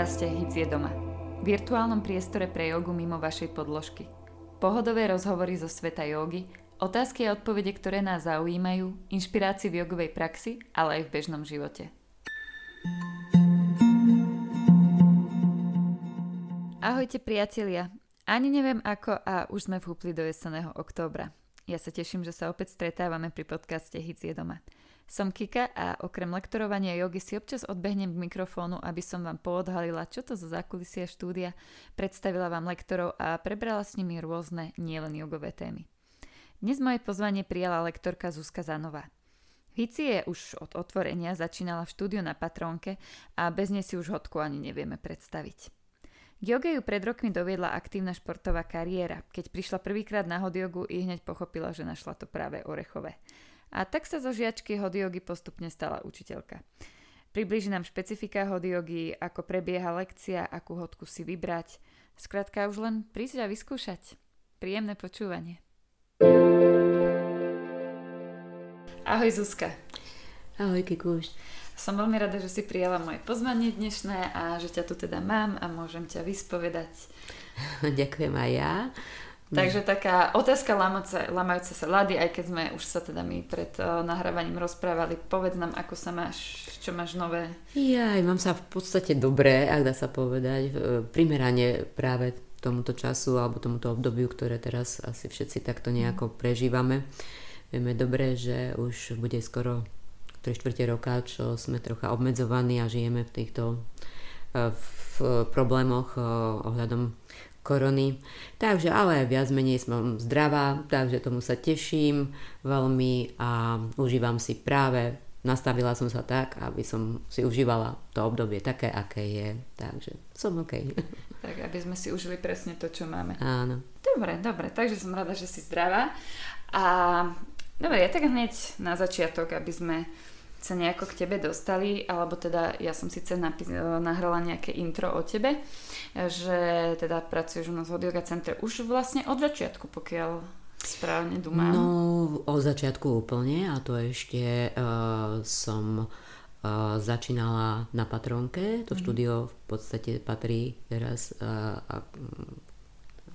V podcaste Hic je doma. Virtuálnom priestore pre jogu mimo vašej podložky. Pohodové rozhovory zo sveta jogy, otázky a odpovede, ktoré nás zaujímajú, inšpirácie v jogovej praxi, ale aj v bežnom živote. Ahojte priatelia. Ani neviem ako a už sme vhúpli do jeseného októbra. Ja sa teším, že sa opäť stretávame pri podcaste Hic je doma. Som Kika a okrem lektorovania jogy si občas odbehnem k mikrofónu, aby som vám poodhalila, čo to za zákulisia štúdia, predstavila vám lektorov a prebrala s nimi rôzne, nielen jogové témy. Dnes moje pozvanie prijala lektorka Zuzka Zanová. Hici je už od otvorenia začínala v štúdiu na Patrónke a bez nej si už hodku ani nevieme predstaviť. K joge ju pred rokmi doviedla aktívna športová kariéra. Keď prišla prvýkrát na hodiogu i hneď pochopila, že našla to práve orechové. A tak sa zo žiačky hodiogy postupne stala učiteľka. Priblíži nám špecifika hodiogy, ako prebieha lekcia, akú hodku si vybrať. Skrátka už len prísť a vyskúšať. Príjemné počúvanie. Ahoj Zuzka. Ahoj Kikuš. Som veľmi rada, že si prijala moje pozvanie dnešné a že ťa tu teda mám a môžem ťa vyspovedať. Ďakujem aj ja. Takže taká otázka lamajúca, lamajúca sa lady, aj keď sme už sa teda my pred uh, nahrávaním rozprávali. Povedz nám, ako sa máš, čo máš nové? Ja, mám sa v podstate dobre, ak dá sa povedať, primerane práve tomuto času alebo tomuto obdobiu, ktoré teraz asi všetci takto nejako mhm. prežívame. Vieme dobre, že už bude skoro 3 čtvrte roka, čo sme trocha obmedzovaní a žijeme v týchto v problémoch ohľadom korony. Takže ale viac menej som zdravá, takže tomu sa teším veľmi a užívam si práve nastavila som sa tak, aby som si užívala to obdobie také, aké je. Takže som OK. Tak, aby sme si užili presne to, čo máme. Áno. Dobre, dobre, takže som rada, že si zdravá. A dobre, ja tak hneď na začiatok, aby sme sa nejako k tebe dostali, alebo teda ja som síce napis- nahrala nejaké intro o tebe, že teda pracuješ u nás v Yoga Center už vlastne od začiatku, pokiaľ správne dúmam. No, od začiatku úplne a to ešte uh, som uh, začínala na Patronke, to mm. štúdio v podstate patrí teraz uh,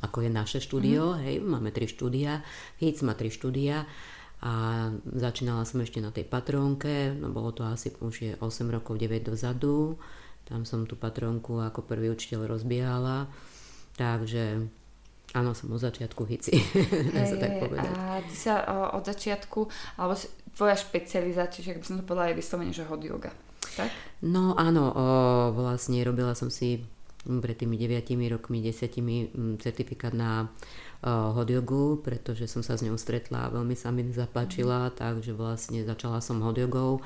ako je naše štúdio, mm. hej, máme tri štúdia, HITS má tri štúdia a začínala som ešte na tej patrónke, no bolo to asi už je 8 rokov, 9 dozadu, tam som tú patrónku ako prvý učiteľ rozbiehala, takže áno, som od začiatku hici, dá sa tak povedať. A ty sa o, od začiatku, alebo tvoja špecializácia, ak by som to povedala, je vyslovene, že hot yoga, tak? No áno, o, vlastne robila som si pred tými 9 rokmi, 10 certifikát na hot jogu, pretože som sa s ňou stretla a veľmi sa mi zapáčila, mm. takže vlastne začala som hot jogou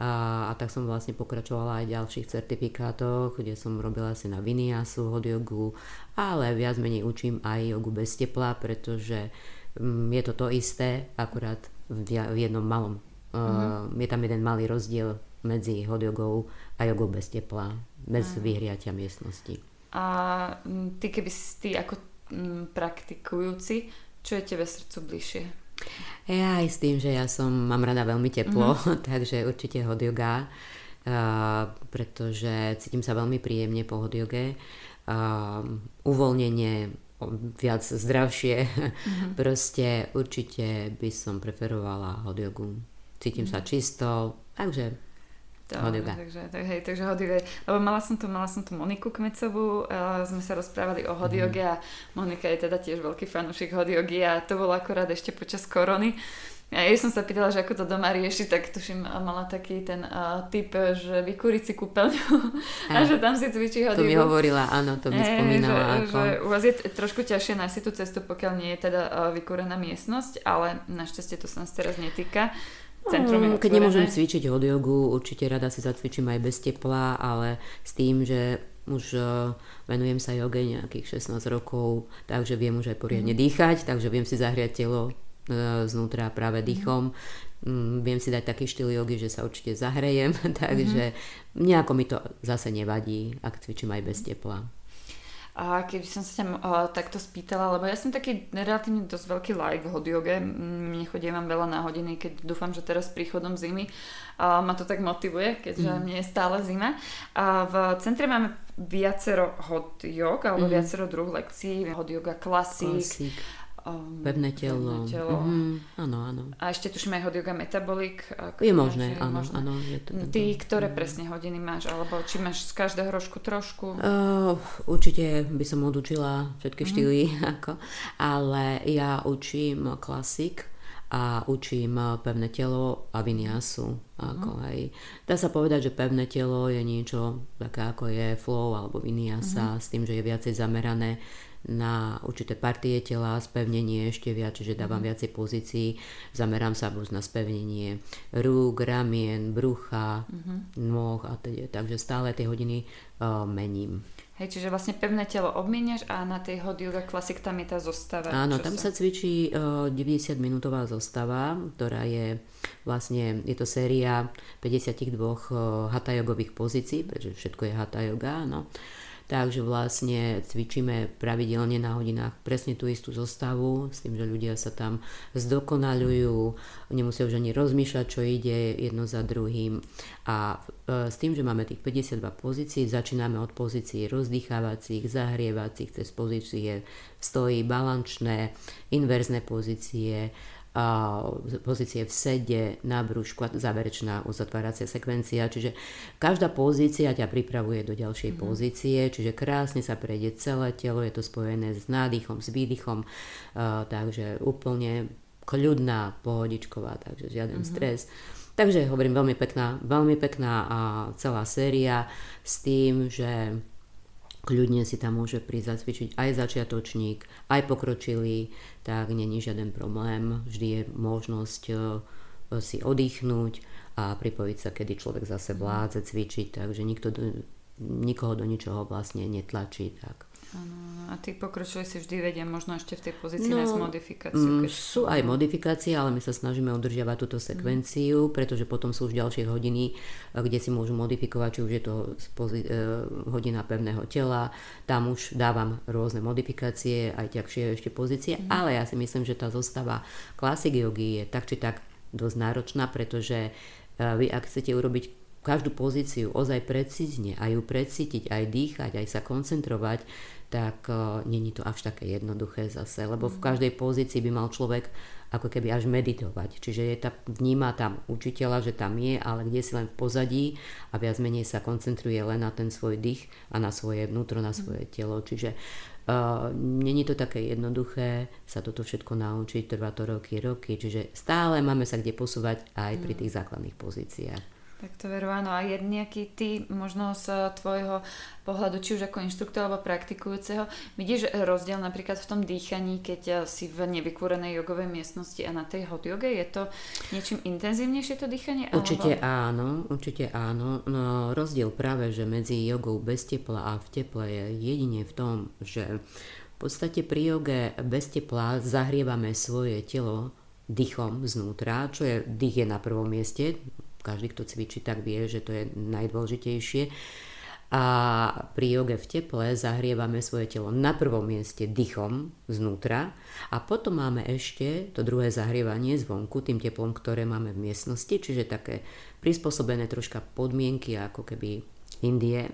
a, a tak som vlastne pokračovala aj v ďalších certifikátoch, kde som robila si na viniasu, hot jogu, ale viac menej učím aj jogu bez tepla, pretože je to to isté, akurát v, jednom malom. Mm. Uh, je tam jeden malý rozdiel medzi hot jogou a jogou bez tepla, bez mm. vyhriatia miestnosti. A ty keby si ty ako praktikujúci, čo je tebe srdcu bližšie? Ja aj s tým, že ja som, mám rada veľmi teplo, mm-hmm. takže určite hot yoga, uh, pretože cítim sa veľmi príjemne po hot yoge. Uh, uvoľnenie, viac zdravšie, mm-hmm. proste určite by som preferovala hot yogu. Cítim mm-hmm. sa čisto, takže to, Takže, tak, hej, takže hot yoga. Lebo mala som tu, mala som tu Moniku Kmecovú, uh, sme sa rozprávali o hot mm. a Monika je teda tiež veľký fanúšik hot a to bolo akorát ešte počas korony. A jej som sa pýtala, že ako to doma rieši, tak tuším, mala taký ten uh, typ, že vykúriť si kúpeľňu a, a že tam si cvičí hot To mi hovorila, áno, to mi e, spomínala. Že, ako... že u vás je trošku ťažšie nájsť tú cestu, pokiaľ nie je teda uh, vykúrená miestnosť, ale našťastie to sa nás teraz netýka centrum je Keď nemôžem cvičiť od jogu, určite rada si zacvičím aj bez tepla, ale s tým, že už uh, venujem sa joge nejakých 16 rokov, takže viem už aj poriadne mm. dýchať, takže viem si zahriať telo uh, znútra práve mhm. dýchom. Mm. Viem si dať taký štýl jogy, že sa určite zahrejem, takže mm. nejako mi to zase nevadí, ak cvičím aj bez tepla. A keby som sa ťa uh, takto spýtala, lebo ja som taký relatívne dosť veľký like v hot yoga, nechodievam veľa na hodiny, keď dúfam, že teraz príchodom zimy uh, ma to tak motivuje, keďže mm. mne je stále zima. A v centre máme viacero hot jog, alebo mm. viacero druh lekcií, hot yoga klasík, Klasík Um, pevné telo. Pevné telo. Mm-hmm. Áno, áno. A ešte tuším aj hot yoga metabolik. Je možné, je áno, možné. áno. Je to, Ty, ktoré mm. presne hodiny máš? Alebo či máš z každého rožku trošku? Uh, určite by som odučila všetky mm. štýly, ako, ale ja učím klasik a učím pevné telo a viniasu. Ako mm. aj. Dá sa povedať, že pevné telo je niečo také ako je flow alebo viniasa mm. s tým, že je viacej zamerané na určité partie tela, spevnenie ešte viac, čiže dávam mm. viacej pozícií, zamerám sa buď na spevnenie rúk, ramien, brucha, mm-hmm. nôh a teda, takže stále tie hodiny uh, mením. Hej, čiže vlastne pevné telo obmieniaš a na tej hot yoga classic tam je tá zostava. Áno, tam sa, sa cvičí uh, 90 minútová zostava, ktorá je vlastne, je to séria 52 uh, hatha jogových pozícií, pretože všetko je hatha yoga, no. Uh, Takže vlastne cvičíme pravidelne na hodinách presne tú istú zostavu, s tým, že ľudia sa tam zdokonalujú, nemusia už ani rozmýšľať, čo ide jedno za druhým. A e, s tým, že máme tých 52 pozícií, začíname od pozícií rozdýchávacích, zahrievacích, cez pozície stojí balančné, inverzné pozície, pozície v sede, na brúšku a záverečná uzatváracia sekvencia. Čiže každá pozícia ťa pripravuje do ďalšej mm-hmm. pozície, čiže krásne sa prejde celé telo, je to spojené s nádychom, s výdychom, uh, takže úplne kľudná, pohodičková, takže žiaden mm-hmm. stres. Takže hovorím, veľmi pekná, veľmi pekná a celá séria s tým, že kľudne si tam môže prísť zacvičiť aj začiatočník, aj pokročilý, tak není žiaden problém. Vždy je možnosť e, si oddychnúť a pripojiť sa, kedy človek zase vládze cvičiť, takže nikto nikoho do ničoho vlastne netlačí. Tak. A tí pokročili si vždy vedia možno ešte v tej pozícii no, nájsť modifikáciu. Mm, keď... Sú aj modifikácie, ale my sa snažíme udržiavať túto sekvenciu, mm. pretože potom sú už ďalšie hodiny, kde si môžu modifikovať, či už je to pozi- eh, hodina pevného tela, tam už dávam rôzne modifikácie, aj ťažšie ešte pozície, mm. ale ja si myslím, že tá zostava klasik jogy je tak či tak dosť náročná, pretože eh, vy ak chcete urobiť každú pozíciu ozaj precízne a ju precítiť, aj dýchať, aj sa koncentrovať, tak uh, není to až také jednoduché zase, lebo v mm. každej pozícii by mal človek ako keby až meditovať. Čiže je ta, vníma tam učiteľa, že tam je, ale kde si len v pozadí a viac menej sa koncentruje len na ten svoj dých a na svoje vnútro, na svoje mm. telo. Čiže uh, není to také jednoduché sa toto všetko naučiť, trvá to roky, roky, čiže stále máme sa kde posúvať aj pri mm. tých základných pozíciách. Tak to veru, áno. A je nejaký ty, možno z tvojho pohľadu, či už ako inštruktora alebo praktikujúceho, vidíš rozdiel napríklad v tom dýchaní, keď eh, si v nevykúrenej jogovej miestnosti a na tej hot joge? Je to niečím intenzívnejšie to dýchanie? Určite alebo... áno, určite áno. No, rozdiel práve, že medzi jogou bez tepla a v teple je jedine v tom, že v podstate pri joge bez tepla zahrievame svoje telo dýchom znútra, čo je, dých je na prvom mieste, každý, kto cvičí, tak vie, že to je najdôležitejšie. A pri joge v teple zahrievame svoje telo na prvom mieste dýchom znútra a potom máme ešte to druhé zahrievanie zvonku tým teplom, ktoré máme v miestnosti, čiže také prispôsobené troška podmienky ako keby Indie,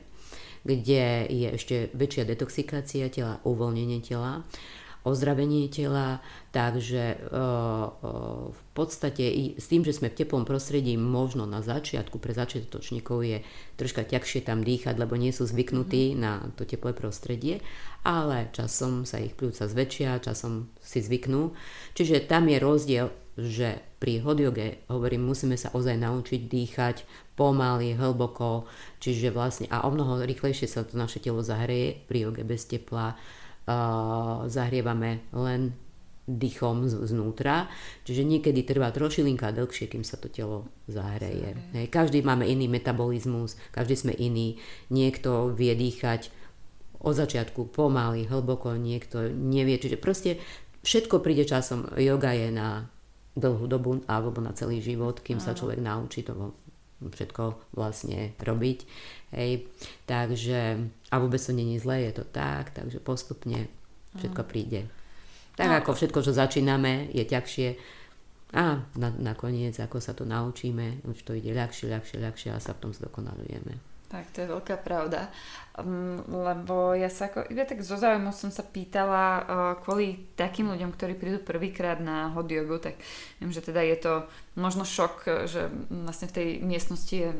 kde je ešte väčšia detoxikácia tela, uvoľnenie tela ozdravenie tela, takže v podstate s tým, že sme v teplom prostredí, možno na začiatku pre začiatočníkov je troška ťažšie tam dýchať, lebo nie sú zvyknutí mm-hmm. na to teplé prostredie, ale časom sa ich pľúca zväčšia, časom si zvyknú. Čiže tam je rozdiel, že pri hodioge, hovorím, musíme sa ozaj naučiť dýchať pomaly, hlboko, čiže vlastne a o mnoho rýchlejšie sa to naše telo zahreje pri joge bez tepla, zahrievame len dýchom znútra, čiže niekedy trvá trošilinka dlhšie, kým sa to telo zahreje. Hej, každý máme iný metabolizmus, každý sme iný, niekto vie dýchať od začiatku pomaly, hlboko, niekto nevie, čiže proste všetko príde časom. Yoga je na dlhú dobu alebo na celý život, kým sa človek naučí to všetko vlastne robiť. Hej. Takže, a vôbec to není zlé, je to tak, takže postupne všetko príde. Tak no. ako všetko, čo začíname, je ťažšie. A na, nakoniec, ako sa to naučíme, už to ide ľahšie, ľahšie, ľahšie a sa v tom zdokonalujeme. Tak to je veľká pravda. Um, lebo ja sa ako, ja tak zo záujmu som sa pýtala uh, kvôli takým ľuďom, ktorí prídu prvýkrát na hot yogu, tak viem, že teda je to možno šok, že vlastne v tej miestnosti je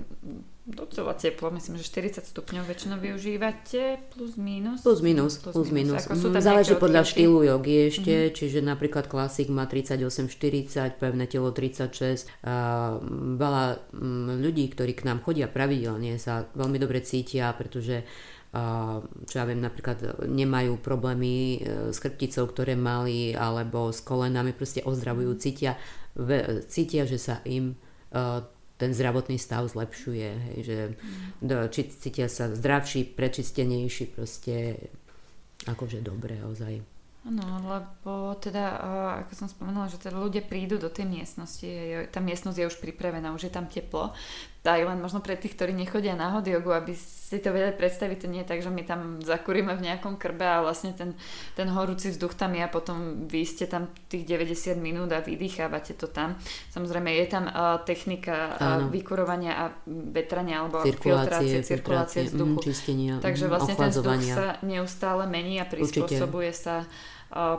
docela teplo, myslím, že 40 stupňov väčšinou využívate, plus minus? Plus minus, plus, plus minus. minus. Mm, záleží podľa štýlu jogy ešte, mm-hmm. čiže napríklad klasik má 38-40, pevné telo 36. A veľa mm, ľudí, ktorí k nám chodia pravidelne, sa veľmi dobre cítia, pretože čo ja viem, napríklad nemajú problémy e, s chrbticou, ktoré mali, alebo s kolenami, proste ozdravujú, cítia, cítia že sa im e, ten zdravotný stav zlepšuje, hej, že do, či cítia sa zdravší, prečistenejší, proste akože dobre ozaj. Áno, lebo teda, ako som spomenula, že teda ľudia prídu do tej miestnosti, tá miestnosť je už pripravená, už je tam teplo, aj len možno pre tých, ktorí nechodia na hot jogu, aby si to vedeli predstaviť, to nie je tak, že my tam zakuríme v nejakom krbe a vlastne ten, ten horúci vzduch tam je a potom vy ste tam tých 90 minút a vydýchávate to tam. Samozrejme je tam uh, technika uh, vykurovania a vetrania alebo cirkulácie, filtrácie, cirkulácie vzduchu. Mm, čistenia, Takže vlastne ten vzduch sa neustále mení a prispôsobuje Určite. sa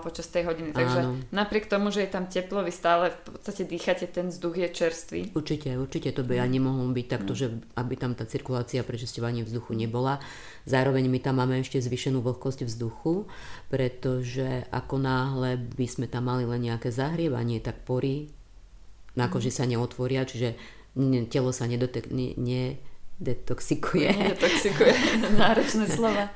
počas tej hodiny. Takže Áno. napriek tomu, že je tam teplo, vy stále v podstate dýchate, ten vzduch je čerstvý. Určite, určite to by ja nemohol byť takto, mm. že aby tam tá cirkulácia, prečisťovanie vzduchu nebola. Zároveň my tam máme ešte zvyšenú vlhkosť vzduchu, pretože ako náhle by sme tam mali len nejaké zahrievanie, tak pory na koži mm. sa neotvoria, čiže telo sa nedotek, ne, ne, detoxikuje. Detoxikuje, náročné slova.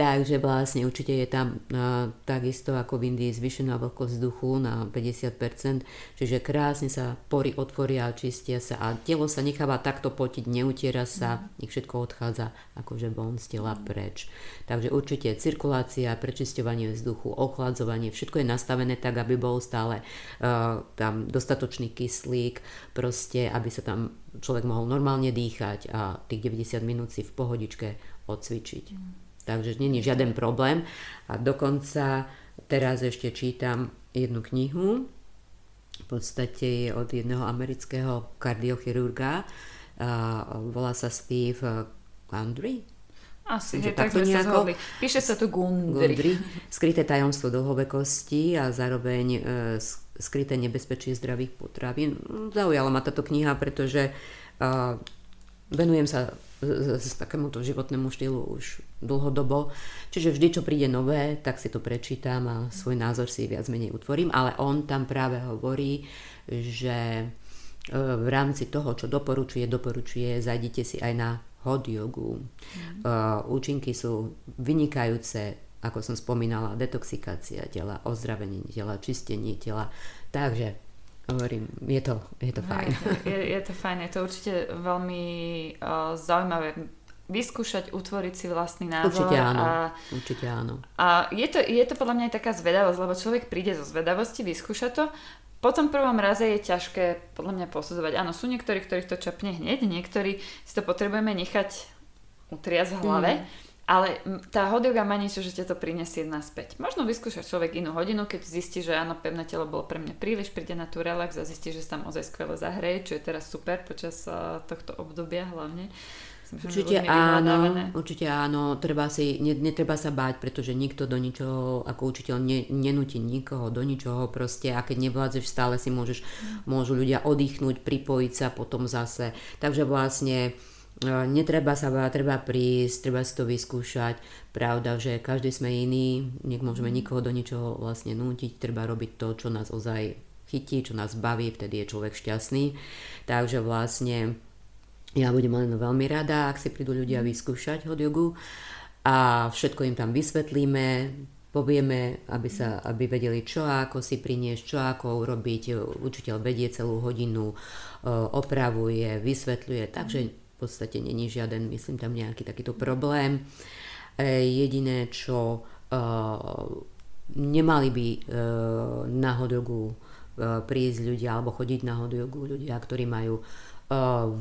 Takže vlastne určite je tam uh, takisto ako v Indii zvyšená vlhkosť vzduchu na 50%, čiže krásne sa pory otvoria, čistia sa a telo sa necháva takto potiť, neutiera sa, mm. nech všetko odchádza akože von z tela preč. Takže určite cirkulácia, prečisťovanie vzduchu, ochladzovanie, všetko je nastavené tak, aby bol stále uh, tam dostatočný kyslík, proste, aby sa tam človek mohol normálne dýchať a tých 90 minút si v pohodičke odcvičiť. Mm. Takže není žiaden problém. A dokonca teraz ešte čítam jednu knihu, v podstate je od jedného amerického kardiochirurga, a volá sa Steve Gundry. Asi, že tak sme nejako, sa Píše sa tu Gundry. Gundry. Skryté tajomstvo dlhovekosti a zároveň e, skryté nebezpečie zdravých potravín. Zaujala ma táto kniha, pretože uh, venujem sa z, z takémuto životnému štýlu už dlhodobo. Čiže vždy, čo príde nové, tak si to prečítam a svoj názor si viac menej utvorím. Ale on tam práve hovorí, že v rámci toho, čo doporučuje, doporučuje, zajdite si aj na hot yogu. Mm. Účinky sú vynikajúce, ako som spomínala, detoxikácia tela, ozdravenie tela, čistenie tela. Takže hovorím, je to, je to fajn. Je, je to fajn, je to určite veľmi uh, zaujímavé vyskúšať, utvoriť si vlastný názor. Určite áno. A, určite áno. A je to, je to podľa mňa aj taká zvedavosť, lebo človek príde zo zvedavosti, vyskúša to, po tom prvom raze je ťažké podľa mňa posudzovať. Áno, sú niektorí, ktorých to čapne hneď, niektorí si to potrebujeme nechať utriať v hlave. Mm. Ale tá hodioga má niečo, že ťa to prinesie naspäť. Možno vyskúša človek inú hodinu, keď zistí, že áno, pevné telo bolo pre mňa príliš, príde na tú relax a zistí, že sa tam ozaj skvele zahreje, čo je teraz super počas uh, tohto obdobia hlavne. určite áno, určite áno, treba si, ne, netreba sa báť, pretože nikto do ničoho, ako učiteľ ne, nenúti nikoho do ničoho proste a keď nevládzeš, stále si môžeš, môžu ľudia oddychnúť, pripojiť sa potom zase. Takže vlastne Netreba sa báť, treba prísť, treba si to vyskúšať. Pravda, že každý sme iný, nech môžeme mhm. nikoho do ničoho vlastne nútiť, treba robiť to, čo nás ozaj chytí, čo nás baví, vtedy je človek šťastný. Takže vlastne ja budem len veľmi rada, ak si prídu ľudia mhm. vyskúšať hot jogu a všetko im tam vysvetlíme, povieme, aby, sa, aby vedeli, čo ako si priniesť, čo ako urobiť. Učiteľ vedie celú hodinu, opravuje, vysvetľuje, takže mhm podstate není žiaden, myslím, tam nejaký takýto problém. E, jediné, čo e, nemali by e, na hodogu prísť ľudia alebo chodiť na hodogu ľudia, ktorí majú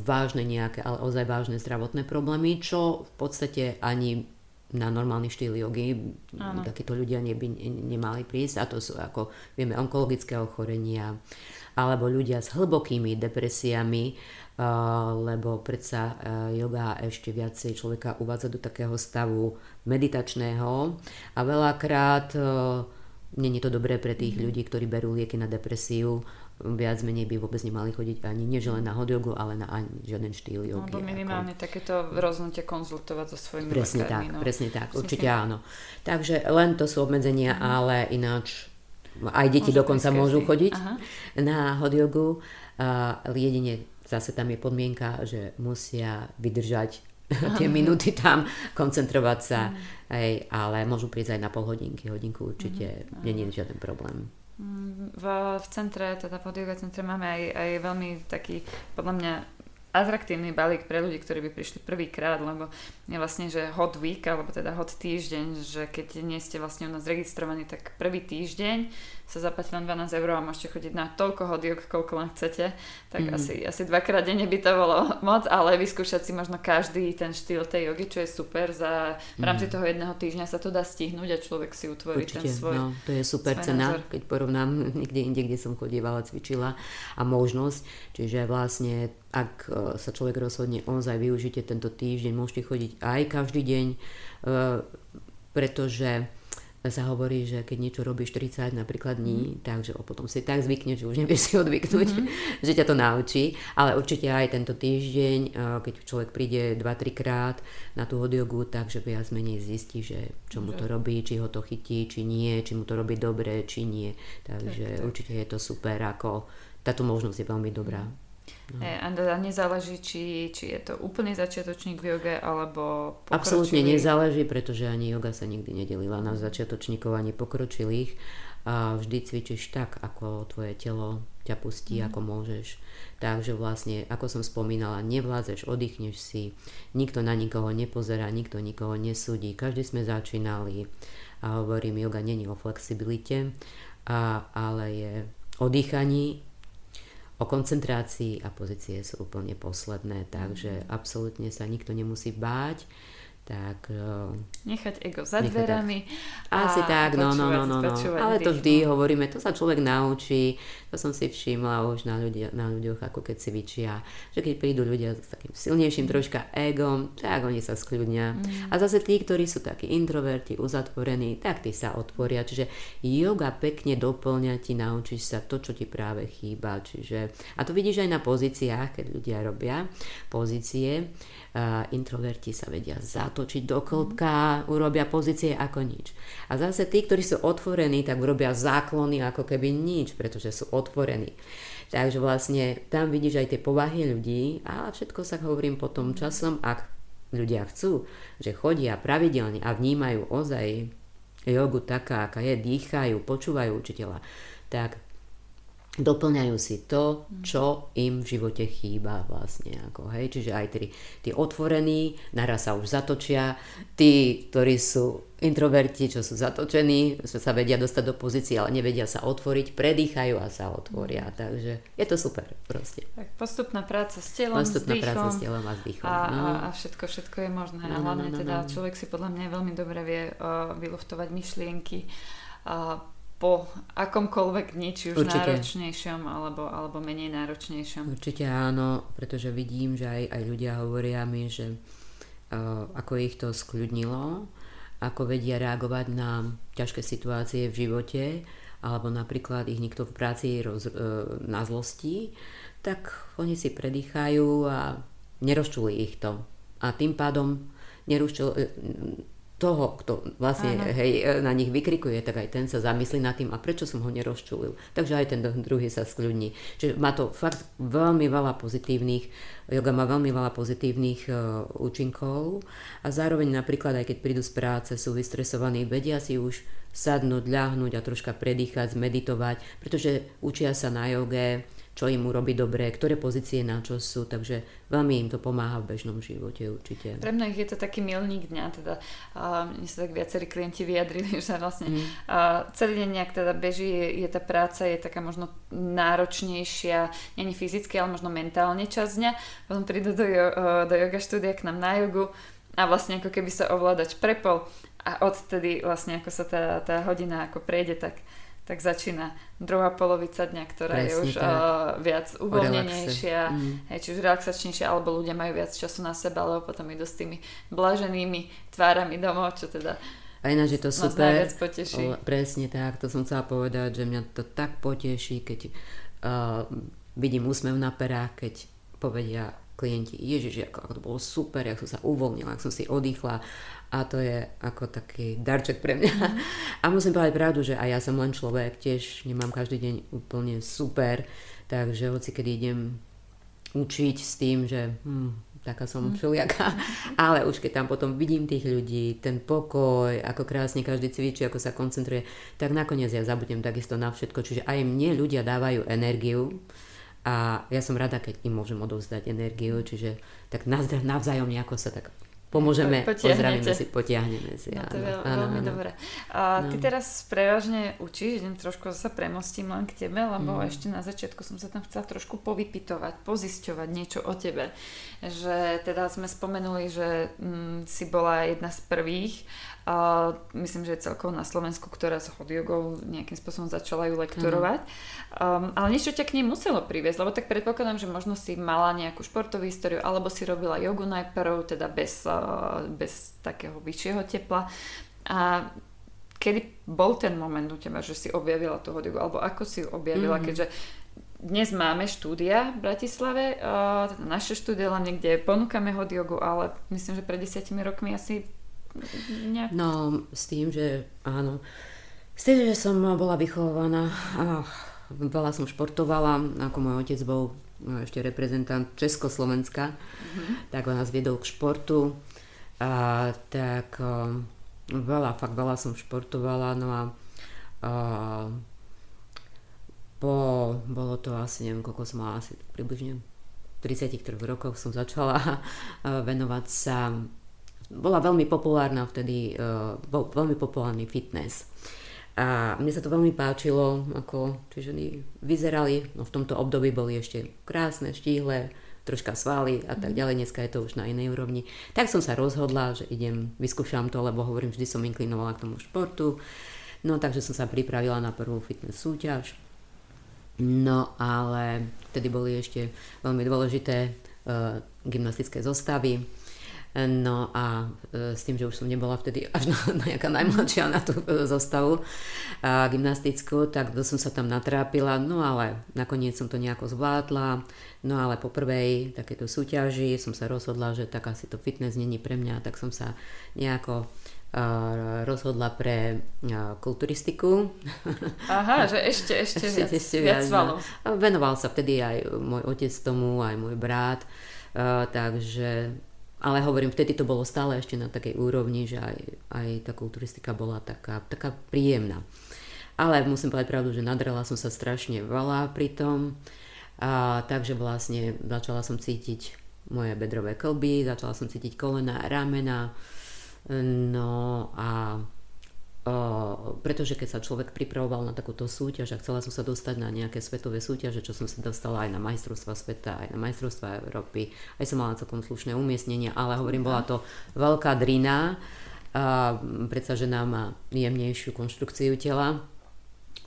vážne nejaké, ale ozaj vážne zdravotné problémy, čo v podstate ani na normálny štýl jogy Áno. takíto ľudia neby nemali prísť a to sú ako vieme onkologické ochorenia alebo ľudia s hlbokými depresiami, lebo predsa yoga ešte viacej človeka uvádza do takého stavu meditačného a veľakrát není to dobré pre tých mm-hmm. ľudí, ktorí berú lieky na depresiu, viac menej by vôbec nemali chodiť ani nie len na hot jogu, ale na ani žiaden štýl jogy. Alebo minimálne ako... takéto rozhodnutie konzultovať so svojimi presne lekármi. Tak, no. Presne tak, určite áno. Takže len to sú obmedzenia, mm-hmm. ale ináč aj deti Môžu dokonca môžu chodiť Aha. na hot jogu. Uh, jedine zase tam je podmienka, že musia vydržať tie minúty tam, koncentrovať sa, mm. aj, ale môžu prísť aj na pol hodinky, hodinku určite, mm. není žiaden problém. Mm, v, v centre, teda v yoga centre máme aj, aj veľmi taký, podľa mňa, atraktívny balík pre ľudí, ktorí by prišli prvýkrát, lebo je vlastne, že hot week, alebo teda hot týždeň, že keď nie ste vlastne u nás registrovaní, tak prvý týždeň sa zaplatí len 12 eur a môžete chodiť na toľko hodiok, koľko len chcete, tak mm. asi, asi dvakrát denne by to bolo moc, ale vyskúšať si možno každý ten štýl tej jogy, čo je super, za, v rámci mm. toho jedného týždňa sa to dá stihnúť a človek si utvorí Určite, ten svoj no, to je super cena, názor. keď porovnám niekde inde, kde som chodievala, cvičila a možnosť, čiže vlastne ak e, sa človek rozhodne ozaj využite tento týždeň, môžete chodiť aj každý deň, e, pretože sa hovorí, že keď niečo robíš 30 napríklad dní, mm. takže potom si tak zvykneš, že už nevieš si odvyknúť, mm-hmm. že ťa to naučí. Ale určite aj tento týždeň, keď človek príde 2-3 krát na tú hodiogu, takže viac menej zistí, že čo mu to robí, či ho to chytí, či nie, či mu to robí dobre, či nie. Takže tak, tak. určite je to super, ako táto možnosť je veľmi dobrá. No. A teda nezáleží, či, či je to úplný začiatočník v joge, alebo pokročilý. Absolútne nezáleží, pretože ani yoga sa nikdy nedelila na začiatočníkov, ani pokročilých. A vždy cvičíš tak, ako tvoje telo ťa pustí, mm. ako môžeš. Takže vlastne, ako som spomínala, nevládzeš, oddychneš si, nikto na nikoho nepozerá, nikto nikoho nesúdi, každý sme začínali a hovorím, yoga není o flexibilite, a, ale je o dýchaní o koncentrácii a pozície sú úplne posledné, takže absolútne sa nikto nemusí báť tak... Eh, nechať ego za dverami. Asi tak, no, no, no, no, no. Ale to vždy no. hovoríme, to sa človek naučí, to som si všimla už na, ľudia, na ľuďoch, ako keď si vyčia, že keď prídu ľudia s takým silnejším troška egom, tak oni sa skľudnia. Mm. A zase tí, ktorí sú takí introverti, uzatvorení, tak tí sa otvoria. Čiže yoga pekne doplňa ti, naučíš sa to, čo ti práve chýba. Čiže, a to vidíš aj na pozíciách, keď ľudia robia pozície, uh, introverti sa vedia zatočiť do klbka, urobia pozície ako nič. A zase tí, ktorí sú otvorení, tak urobia záklony ako keby nič, pretože sú otvorení. Takže vlastne tam vidíš aj tie povahy ľudí, ale všetko sa hovorím potom časom, ak ľudia chcú, že chodia pravidelne a vnímajú ozaj jogu taká, aká je, dýchajú, počúvajú učiteľa, tak doplňajú si to, čo im v živote chýba vlastne. Ako, hej? Čiže aj tí, tí otvorení naraz sa už zatočia, tí, ktorí sú introverti, čo sú zatočení, sa vedia dostať do pozície, ale nevedia sa otvoriť, predýchajú a sa otvoria. Mm. Takže je to super proste. Tak postupná práca s telom, postupná s dýchom. práca s telom a s dýchom. A, no. a, všetko, všetko je možné. No, a hlavne no, no, no, teda no. človek si podľa mňa veľmi dobre vie uh, vyluftovať myšlienky, uh, po akomkoľvek dni, či už Určite. náročnejšom alebo, alebo menej náročnejšom. Určite áno, pretože vidím, že aj, aj ľudia hovoria mi, že uh, ako ich to skľudnilo, ako vedia reagovať na ťažké situácie v živote, alebo napríklad ich nikto v práci roz, uh, na zlosti, tak oni si predýchajú a nerozčuli ich to. A tým pádom nerušil, toho, kto vlastne hej, e, na nich vykrikuje, tak aj ten sa zamyslí nad tým, a prečo som ho nerozčulil. Takže aj ten druhý sa skľudní. Čiže má to fakt veľmi veľa pozitívnych, yoga má veľmi veľa pozitívnych uh, účinkov a zároveň napríklad aj keď prídu z práce, sú vystresovaní, vedia si už sadnúť, ľahnúť a troška predýchať, zmeditovať, pretože učia sa na joge čo im urobí dobre, ktoré pozície na čo sú, takže veľmi im to pomáha v bežnom živote určite. Pre mňa je to taký milník dňa, teda uh, mne sa tak viacerí klienti vyjadrili, že vlastne mm. uh, celý deň nejak teda beží, je, je tá práca, je taká možno náročnejšia, není fyzicky, ale možno mentálne čas dňa, potom prídu do, uh, do yoga štúdia k nám na jogu a vlastne ako keby sa ovládač prepol a odtedy vlastne ako sa tá, tá hodina ako prejde, tak tak začína druhá polovica dňa, ktorá Presne je už uh, viac uvoľnenejšia, mm. hej, či už relaxačnejšia, alebo ľudia majú viac času na seba, alebo potom idú s tými blaženými tvárami domov, čo teda a ináč je to super. poteší. O, presne tak, to som chcela povedať, že mňa to tak poteší, keď uh, vidím úsmev na perách, keď povedia klienti, ježiš, ako, ako to bolo super, ako som sa uvoľnila, ako som si oddychla a to je ako taký darček pre mňa. A musím povedať pravdu, že aj ja som len človek, tiež nemám každý deň úplne super, takže hoci keď idem učiť s tým, že hm, taká som mm. všelijaká, ale už keď tam potom vidím tých ľudí, ten pokoj, ako krásne každý cvičí, ako sa koncentruje, tak nakoniec ja zabudnem takisto na všetko, čiže aj mne ľudia dávajú energiu, a ja som rada, keď im môžem odovzdať energiu, čiže tak navzájom nejako sa tak pomôžeme, pozdravíme si, potiahneme si. No to je áno, veľmi áno. dobré. A ty no. teraz prevažne učíš, idem trošku sa premostím len k tebe, lebo mm. ešte na začiatku som sa tam chcela trošku povypitovať, pozisťovať niečo o tebe. Že teda sme spomenuli, že mm, si bola jedna z prvých a myslím, že je celkovo na Slovensku, ktorá s hot jogou nejakým spôsobom začala ju lektorovať. Mm. Um, ale niečo ťa k nej muselo priviesť, lebo tak predpokladám, že možno si mala nejakú športovú históriu, alebo si robila jogu najprv, teda bez, uh, bez takého vyššieho tepla. A kedy bol ten moment u teba, že si objavila tú hot jogu, alebo ako si ju objavila, mm. keďže dnes máme štúdia v Bratislave, uh, teda naše štúdia len niekde ponúkame hot jogu, ale myslím, že pred desiatimi rokmi asi nejak... No, s tým, že áno. S tým, že som bola vychovaná, ach, veľa som športovala, ako môj otec bol no, ešte reprezentant Československa, mm-hmm. tak on nás viedol k športu. A, tak a, veľa, fakt veľa som športovala, no a, a po, bolo to asi, neviem, koľko som mala, asi približne 33 rokoch som začala venovať sa bola veľmi populárna vtedy, uh, bol veľmi populárny fitness. A mne sa to veľmi páčilo, ako tie ženy vyzerali, no v tomto období boli ešte krásne, štíhle, troška svaly a tak mhm. ďalej, dneska je to už na inej úrovni. Tak som sa rozhodla, že idem, vyskúšam to, lebo hovorím, vždy som inklinovala k tomu športu. No takže som sa pripravila na prvú fitness súťaž. No ale vtedy boli ešte veľmi dôležité uh, gymnastické zostavy No a e, s tým, že už som nebola vtedy až na, nejaká najmladšia na tú e, zostavu a gymnastickú, tak som sa tam natrápila, no ale nakoniec som to nejako zvládla, no ale po prvej takéto súťaži som sa rozhodla, že tak asi to fitness není pre mňa, tak som sa nejako rozhodla pre kulturistiku. Aha, že ešte, ešte, ešte viac, ešte viac, viac no. Venoval sa vtedy aj môj otec tomu, aj môj brat, takže ale hovorím, vtedy to bolo stále ešte na takej úrovni, že aj, aj tá kulturistika bola taká, taká príjemná. Ale musím povedať pravdu, že nadrala som sa strašne veľa pri tom. A, takže vlastne začala som cítiť moje bedrové klby, začala som cítiť kolena, ramena. No a pretože keď sa človek pripravoval na takúto súťaž a chcela som sa dostať na nejaké svetové súťaže, čo som sa dostala aj na majstrovstva sveta, aj na majstrovstva Európy, aj som mala celkom slušné umiestnenia, ale hovorím, bola to veľká drina, a predsa žena má jemnejšiu konštrukciu tela,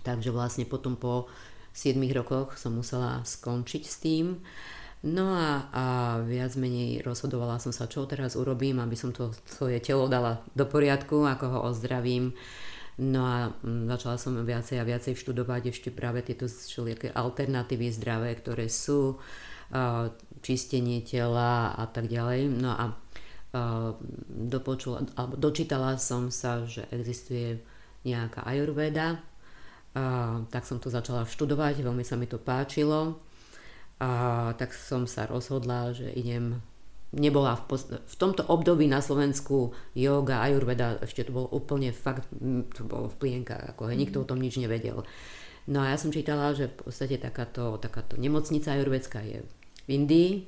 takže vlastne potom po 7 rokoch som musela skončiť s tým. No a, a viac menej rozhodovala som sa, čo teraz urobím, aby som to svoje telo dala do poriadku, ako ho ozdravím. No a mm, začala som viacej a viacej študovať ešte práve tieto všelijaké alternatívy zdravé, ktoré sú, čistenie tela a tak ďalej. No a, dopočula, alebo dočítala som sa, že existuje nejaká ajurveda, tak som to začala študovať, veľmi sa mi to páčilo. A tak som sa rozhodla, že idem nebola v, pos- v tomto období na Slovensku yoga, ayurveda, ešte to bolo úplne fakt, to bolo v plienkach, ako hej, nikto o tom nič nevedel. No a ja som čítala, že v podstate takáto, takáto nemocnica ajurvedská je v Indii.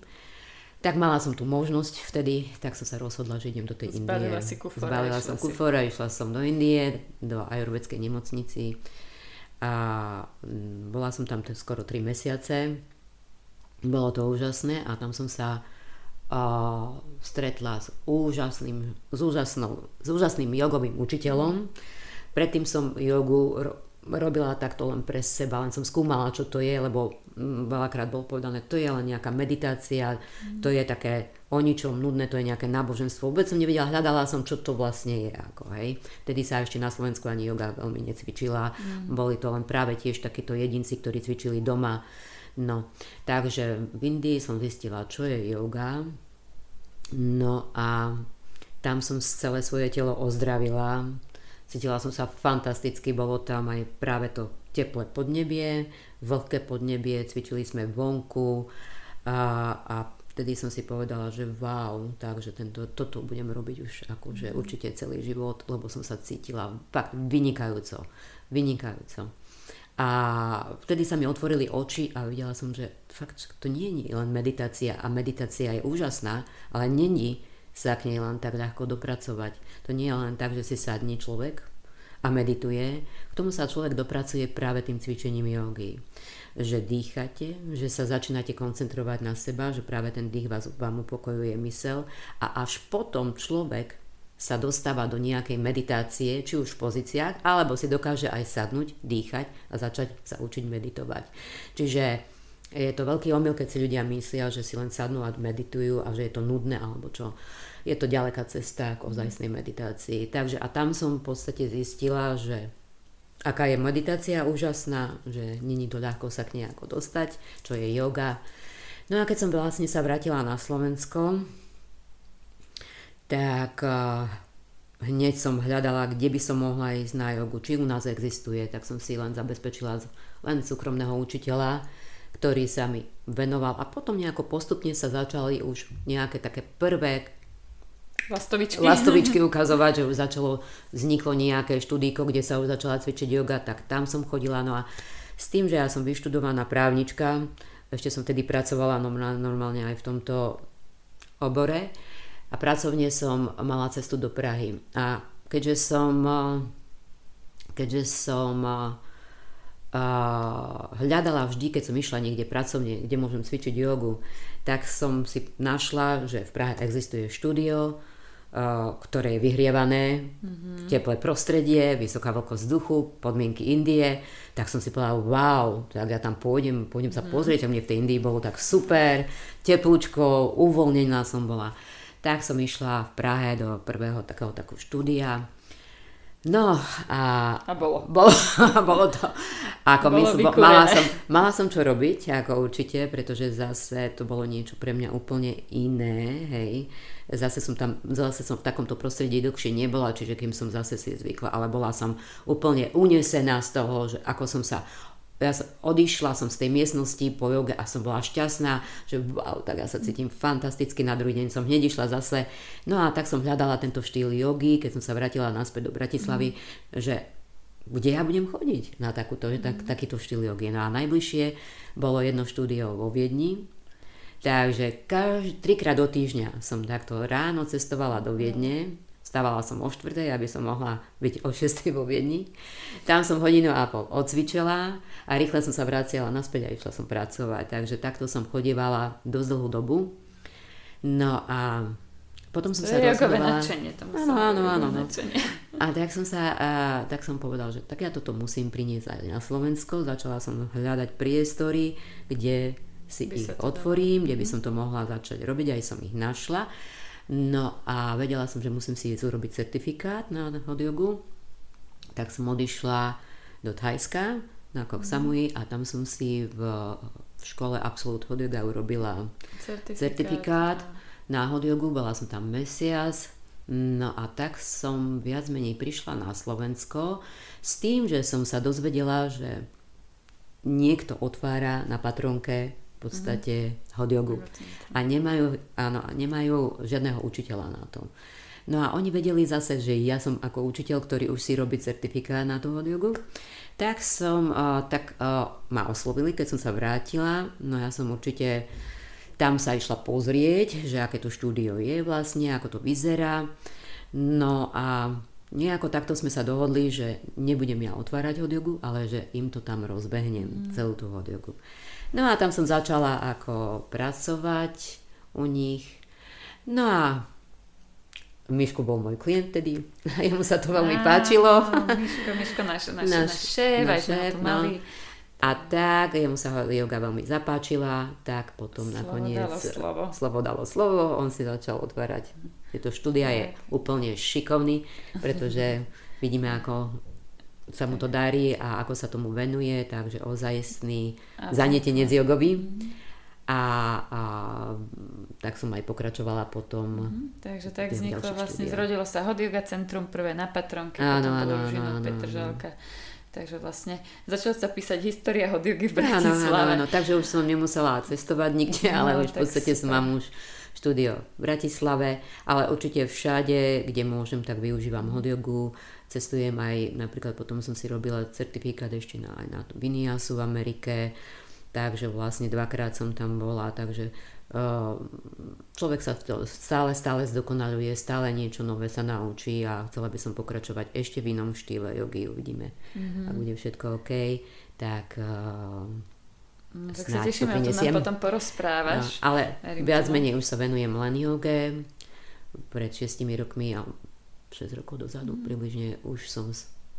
Tak mala som tu možnosť vtedy, tak som sa rozhodla, že idem do tej Zbalila Indie. si kufor Zbalila som kufor a išla som do Indie, do ajurvedskej nemocnici a bola som tam skoro 3 mesiace. Bolo to úžasné a tam som sa uh, stretla s úžasným, s, úžasnou, s úžasným jogovým učiteľom. Predtým som jogu robila takto len pre seba, len som skúmala, čo to je, lebo veľakrát bolo povedané, to je len nejaká meditácia, mm. to je také o ničom nudné, to je nejaké náboženstvo. Vôbec som nevedela, hľadala som, čo to vlastne je. Ako, hej. Vtedy sa ešte na Slovensku ani yoga veľmi necvičila. Mm. Boli to len práve tiež takíto jedinci, ktorí cvičili doma. No, takže v Indii som zistila, čo je yoga. No a tam som celé svoje telo ozdravila Cítila som sa fantasticky, bolo tam aj práve to teplé podnebie, vlhké podnebie, cvičili sme vonku a, a vtedy som si povedala, že wow, takže tento, toto budem robiť už akože určite celý život, lebo som sa cítila fakt vynikajúco, vynikajúco. A vtedy sa mi otvorili oči a videla som, že fakt to nie je len meditácia a meditácia je úžasná, ale není sa k nej len tak ľahko dopracovať. To nie je len tak, že si sadne človek a medituje. K tomu sa človek dopracuje práve tým cvičením jogy. Že dýchate, že sa začínate koncentrovať na seba, že práve ten dých vás, vám upokojuje mysel a až potom človek sa dostáva do nejakej meditácie, či už v pozíciách, alebo si dokáže aj sadnúť, dýchať a začať sa učiť meditovať. Čiže je to veľký omyl, keď si ľudia myslia, že si len sadnú a meditujú a že je to nudné alebo čo. Je to ďaleká cesta k ozajstnej meditácii. Takže a tam som v podstate zistila, že aká je meditácia úžasná, že není to ľahko sa k nejako dostať, čo je yoga. No a keď som vlastne sa vrátila na Slovensko, tak hneď som hľadala, kde by som mohla ísť na jogu, či u nás existuje, tak som si len zabezpečila len súkromného učiteľa, ktorý sa mi venoval a potom nejako postupne sa začali už nejaké také prvé Lastovičky. Lastovičky ukazovať, že už začalo, vzniklo nejaké štúdíko, kde sa už začala cvičiť yoga, tak tam som chodila. No a s tým, že ja som vyštudovaná právnička, ešte som tedy pracovala normálne aj v tomto obore a pracovne som mala cestu do Prahy. A keďže som, keďže som hľadala vždy, keď som išla niekde pracovne, kde môžem cvičiť jogu, tak som si našla, že v Prahe existuje štúdio, ktoré je vyhrievané, mm-hmm. teplé prostredie, vysoká vlhkosť vzduchu, podmienky Indie, tak som si povedala, wow, tak ja tam pôjdem, pôjdem mm-hmm. sa mhm. pozrieť, a mne v tej Indii bolo tak super, teplúčko, uvoľnená som bola. Tak som išla v Prahe do prvého takého takého štúdia, No a... A bolo. Bolo, bolo to. Ako bolo mysl, mala, som, mala som čo robiť, ako určite, pretože zase to bolo niečo pre mňa úplne iné, hej. Zase som tam, zase som v takomto prostredí dlhšie nebola, čiže kým som zase si zvykla, ale bola som úplne unesená z toho, že ako som sa ja som, odišla som z tej miestnosti po joge a som bola šťastná, že wow, tak ja sa cítim fantasticky, na druhý deň som hneď išla zase. No a tak som hľadala tento štýl jogy, keď som sa vrátila naspäť do Bratislavy, mm. že kde ja budem chodiť na takúto, mm. tak, takýto štýl jogy. No a najbližšie bolo jedno štúdio vo Viedni, takže každý, trikrát do týždňa som takto ráno cestovala do Viedne, Stávala som o 4, aby som mohla byť o 6 vo Viedni. Tam som hodinu a pol odcvičila a rýchle som sa vracela naspäť a išla som pracovať. Takže takto som chodievala dosť dlhú dobu. No a potom som to sa rozhodovala... to áno, áno, áno. No. A tak som sa, a, tak som povedal, že tak ja toto musím priniesť aj na Slovensko. Začala som hľadať priestory, kde si by ich otvorím, kde by mhm. som to mohla začať robiť, aj som ich našla. No a vedela som, že musím si urobiť certifikát na hot tak som odišla do Thajska na Koh mhm. Samui a tam som si v, v škole Absolute Hot Yoga urobila certifikát, certifikát na hot bola som tam mesiac, No a tak som viac menej prišla na Slovensko s tým, že som sa dozvedela, že niekto otvára na patronke v podstate mm-hmm. hot jogu. A nemajú, áno, nemajú žiadneho učiteľa na to. No a oni vedeli zase, že ja som ako učiteľ, ktorý už si robí certifikát na tú hot jogu, tak som, uh, tak uh, ma oslovili, keď som sa vrátila. No ja som určite tam sa išla pozrieť, že aké to štúdio je vlastne, ako to vyzerá. No a nejako takto sme sa dohodli, že nebudem ja otvárať hodjogu, ale že im to tam rozbehnem, mm. celú tú hodjogu. No a tam som začala ako pracovať u nich. No a Miško bol môj klient tedy, jemu sa to veľmi páčilo. Miško, Miško, náš, náš, náš, náš šéf, náš šéf, no. mali. A tak, jemu sa yoga veľmi zapáčila, tak potom slovo nakoniec dalo slovo. slovo dalo slovo, on si začal otvárať. Tieto štúdia je úplne šikovný, pretože vidíme, ako sa mu to darí a ako sa tomu venuje, takže ozajstný zanietenec jogový. Mm-hmm. A, a tak som aj pokračovala potom. Mm-hmm. Takže tak vzniklo vlastne, štúdia. zrodilo sa Hot Yoga Centrum prvé na Patronke, áno, potom áno, áno, áno, Petržalka. Áno. Takže vlastne začala sa písať história hot v Bratislave. Áno, áno, áno, takže už som nemusela cestovať nikde, no, ale už v podstate som mám už štúdio v Bratislave, ale určite všade, kde môžem, tak využívam hodiogu. Cestujem aj, napríklad potom som si robila certifikát ešte na, aj na Viniasu v Amerike, takže vlastne dvakrát som tam bola, takže Ehm, človek sa to stále, stále zdokonaluje, stále niečo nové sa naučí a chcela by som pokračovať ešte v inom štýle jogy, uvidíme. Mm-hmm. Ak bude všetko OK, tak uh, no, tak sa tešíme, to nám potom porozprávaš. No, ale Verím viac menej už sa venujem len joge. Pred 6 rokmi 6 rokov dozadu mm. približne už som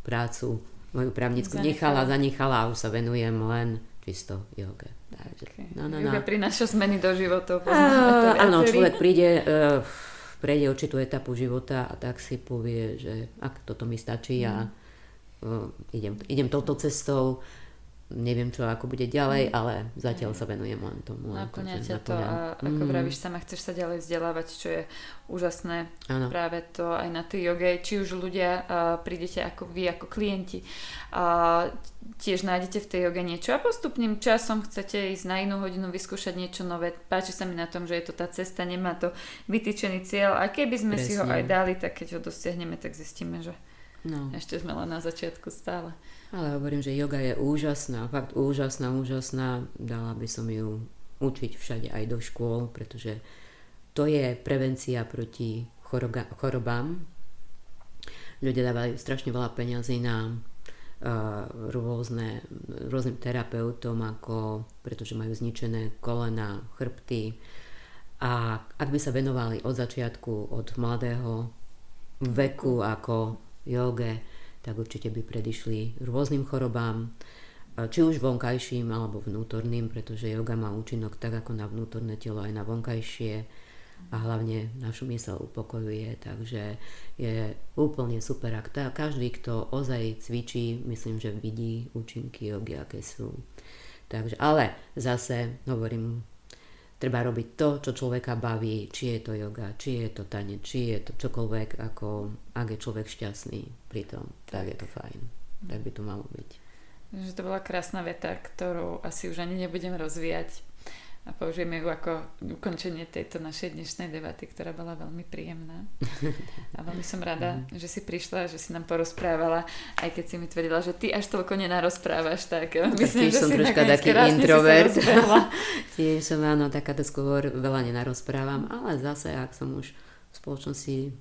prácu moju právnickú nechala, zanechala a už sa venujem len čisto joge. Takže, okay. no, no, no. Joga prináša zmeny do životov. Uh, áno, človek príde, uh, prejde určitú etapu života a tak si povie, že ak toto mi stačí a uh, idem, idem touto cestou, neviem čo, ako bude ďalej, mm. ale zatiaľ sa venujem len tomu. Naplňa ťa to a ako mm. vravíš sama, chceš sa ďalej vzdelávať, čo je úžasné ano. práve to aj na tej joge, či už ľudia uh, prídete ako vy, ako klienti, uh, tiež nájdete v tej joge niečo a postupným časom chcete ísť na inú hodinu, vyskúšať niečo nové. Páči sa mi na tom, že je to tá cesta, nemá to vytýčený cieľ a keby sme Presne. si ho aj dali, tak keď ho dosiahneme, tak zistíme, že no. ešte sme len na začiatku stále. Ale hovorím, že yoga je úžasná, fakt úžasná, úžasná. Dala by som ju učiť všade aj do škôl, pretože to je prevencia proti choroga, chorobám. Ľudia dávajú strašne veľa peňazí na uh, rôzne, rôznym terapeutom, ako, pretože majú zničené kolena, chrbty. A ak by sa venovali od začiatku, od mladého veku ako joge, tak určite by predišli rôznym chorobám, či už vonkajším alebo vnútorným, pretože yoga má účinok tak ako na vnútorné telo aj na vonkajšie a hlavne našu mysel upokojuje, takže je úplne super, ak tá, každý, kto ozaj cvičí, myslím, že vidí účinky jogy, aké sú. Takže, ale zase hovorím, treba robiť to, čo človeka baví, či je to yoga, či je to tanec, či je to čokoľvek, ako ak je človek šťastný pri tom, tak, tak je to fajn. Tak by to malo byť. Že to bola krásna veta, ktorú asi už ani nebudem rozvíjať a použijeme ju ako ukončenie tejto našej dnešnej debaty, ktorá bola veľmi príjemná. A veľmi som rada, že si prišla, že si nám porozprávala, aj keď si mi tvrdila, že ty až toľko nenarozprávaš, tak myslím, že som si troška taký introvert. Tiež som áno, takáto skôr veľa nenarozprávam, ale zase, ak som už v spoločnosti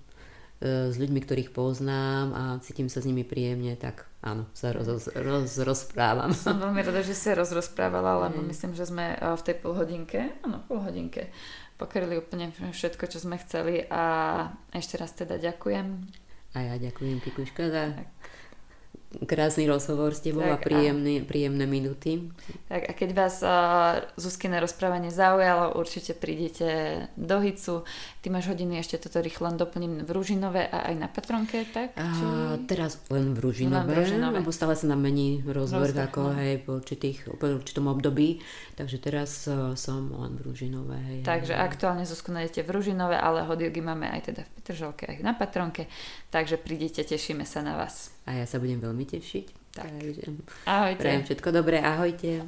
s ľuďmi, ktorých poznám a cítim sa s nimi príjemne, tak áno, sa roz, roz, roz, rozprávam. Som veľmi rada, že sa rozrozprávala, lebo mm. myslím, že sme e, v tej polhodinke, áno, polhodinke, pokryli úplne všetko, čo sme chceli a ešte raz teda ďakujem. A ja ďakujem, Kikuška, za tak krásny rozhovor s tebou tak, a príjemné, a... príjemné minúty. Tak a keď vás uh, Zuzkine rozprávanie zaujalo, určite prídete do Hicu. Ty máš hodiny, ešte toto rýchlo len doplním v Ružinové a aj na Patronke, tak? Či... A, teraz len v Ružinové, len v lebo stále sa nám mení rozvrh, ako no. hej, po, určitých, po určitom období, takže teraz uh, som len v Ružinové. Hej, takže hej. aktuálne Zuzku nájdete v Ružinové, ale hodilgy máme aj teda v Petržalke, aj na Patronke, takže prídete, tešíme sa na vás. A ja sa budem veľmi tešiť. Tak. Takže ahojte. Prajem všetko dobré, ahojte.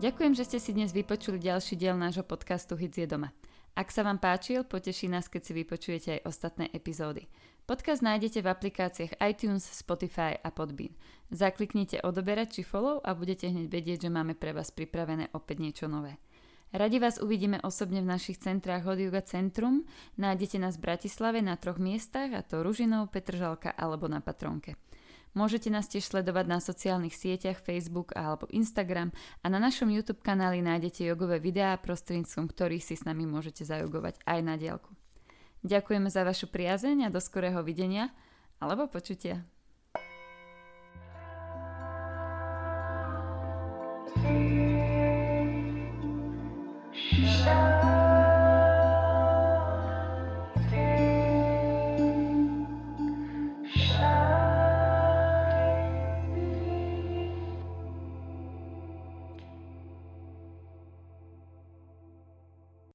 Ďakujem, že ste si dnes vypočuli ďalší diel nášho podcastu Hits je doma. Ak sa vám páčil, poteší nás, keď si vypočujete aj ostatné epizódy. Podcast nájdete v aplikáciách iTunes, Spotify a Podbean. Zakliknite odoberať či follow a budete hneď vedieť, že máme pre vás pripravené opäť niečo nové. Radi vás uvidíme osobne v našich centrách od Yoga Centrum. Nájdete nás v Bratislave na troch miestach, a to Ružinov, Petržalka alebo na Patronke. Môžete nás tiež sledovať na sociálnych sieťach Facebook alebo Instagram a na našom YouTube kanáli nájdete jogové videá, prostredníctvom ktorých si s nami môžete zajogovať aj na diálku. Ďakujeme za vašu priazeň a do skorého videnia alebo počutia. thank you peace.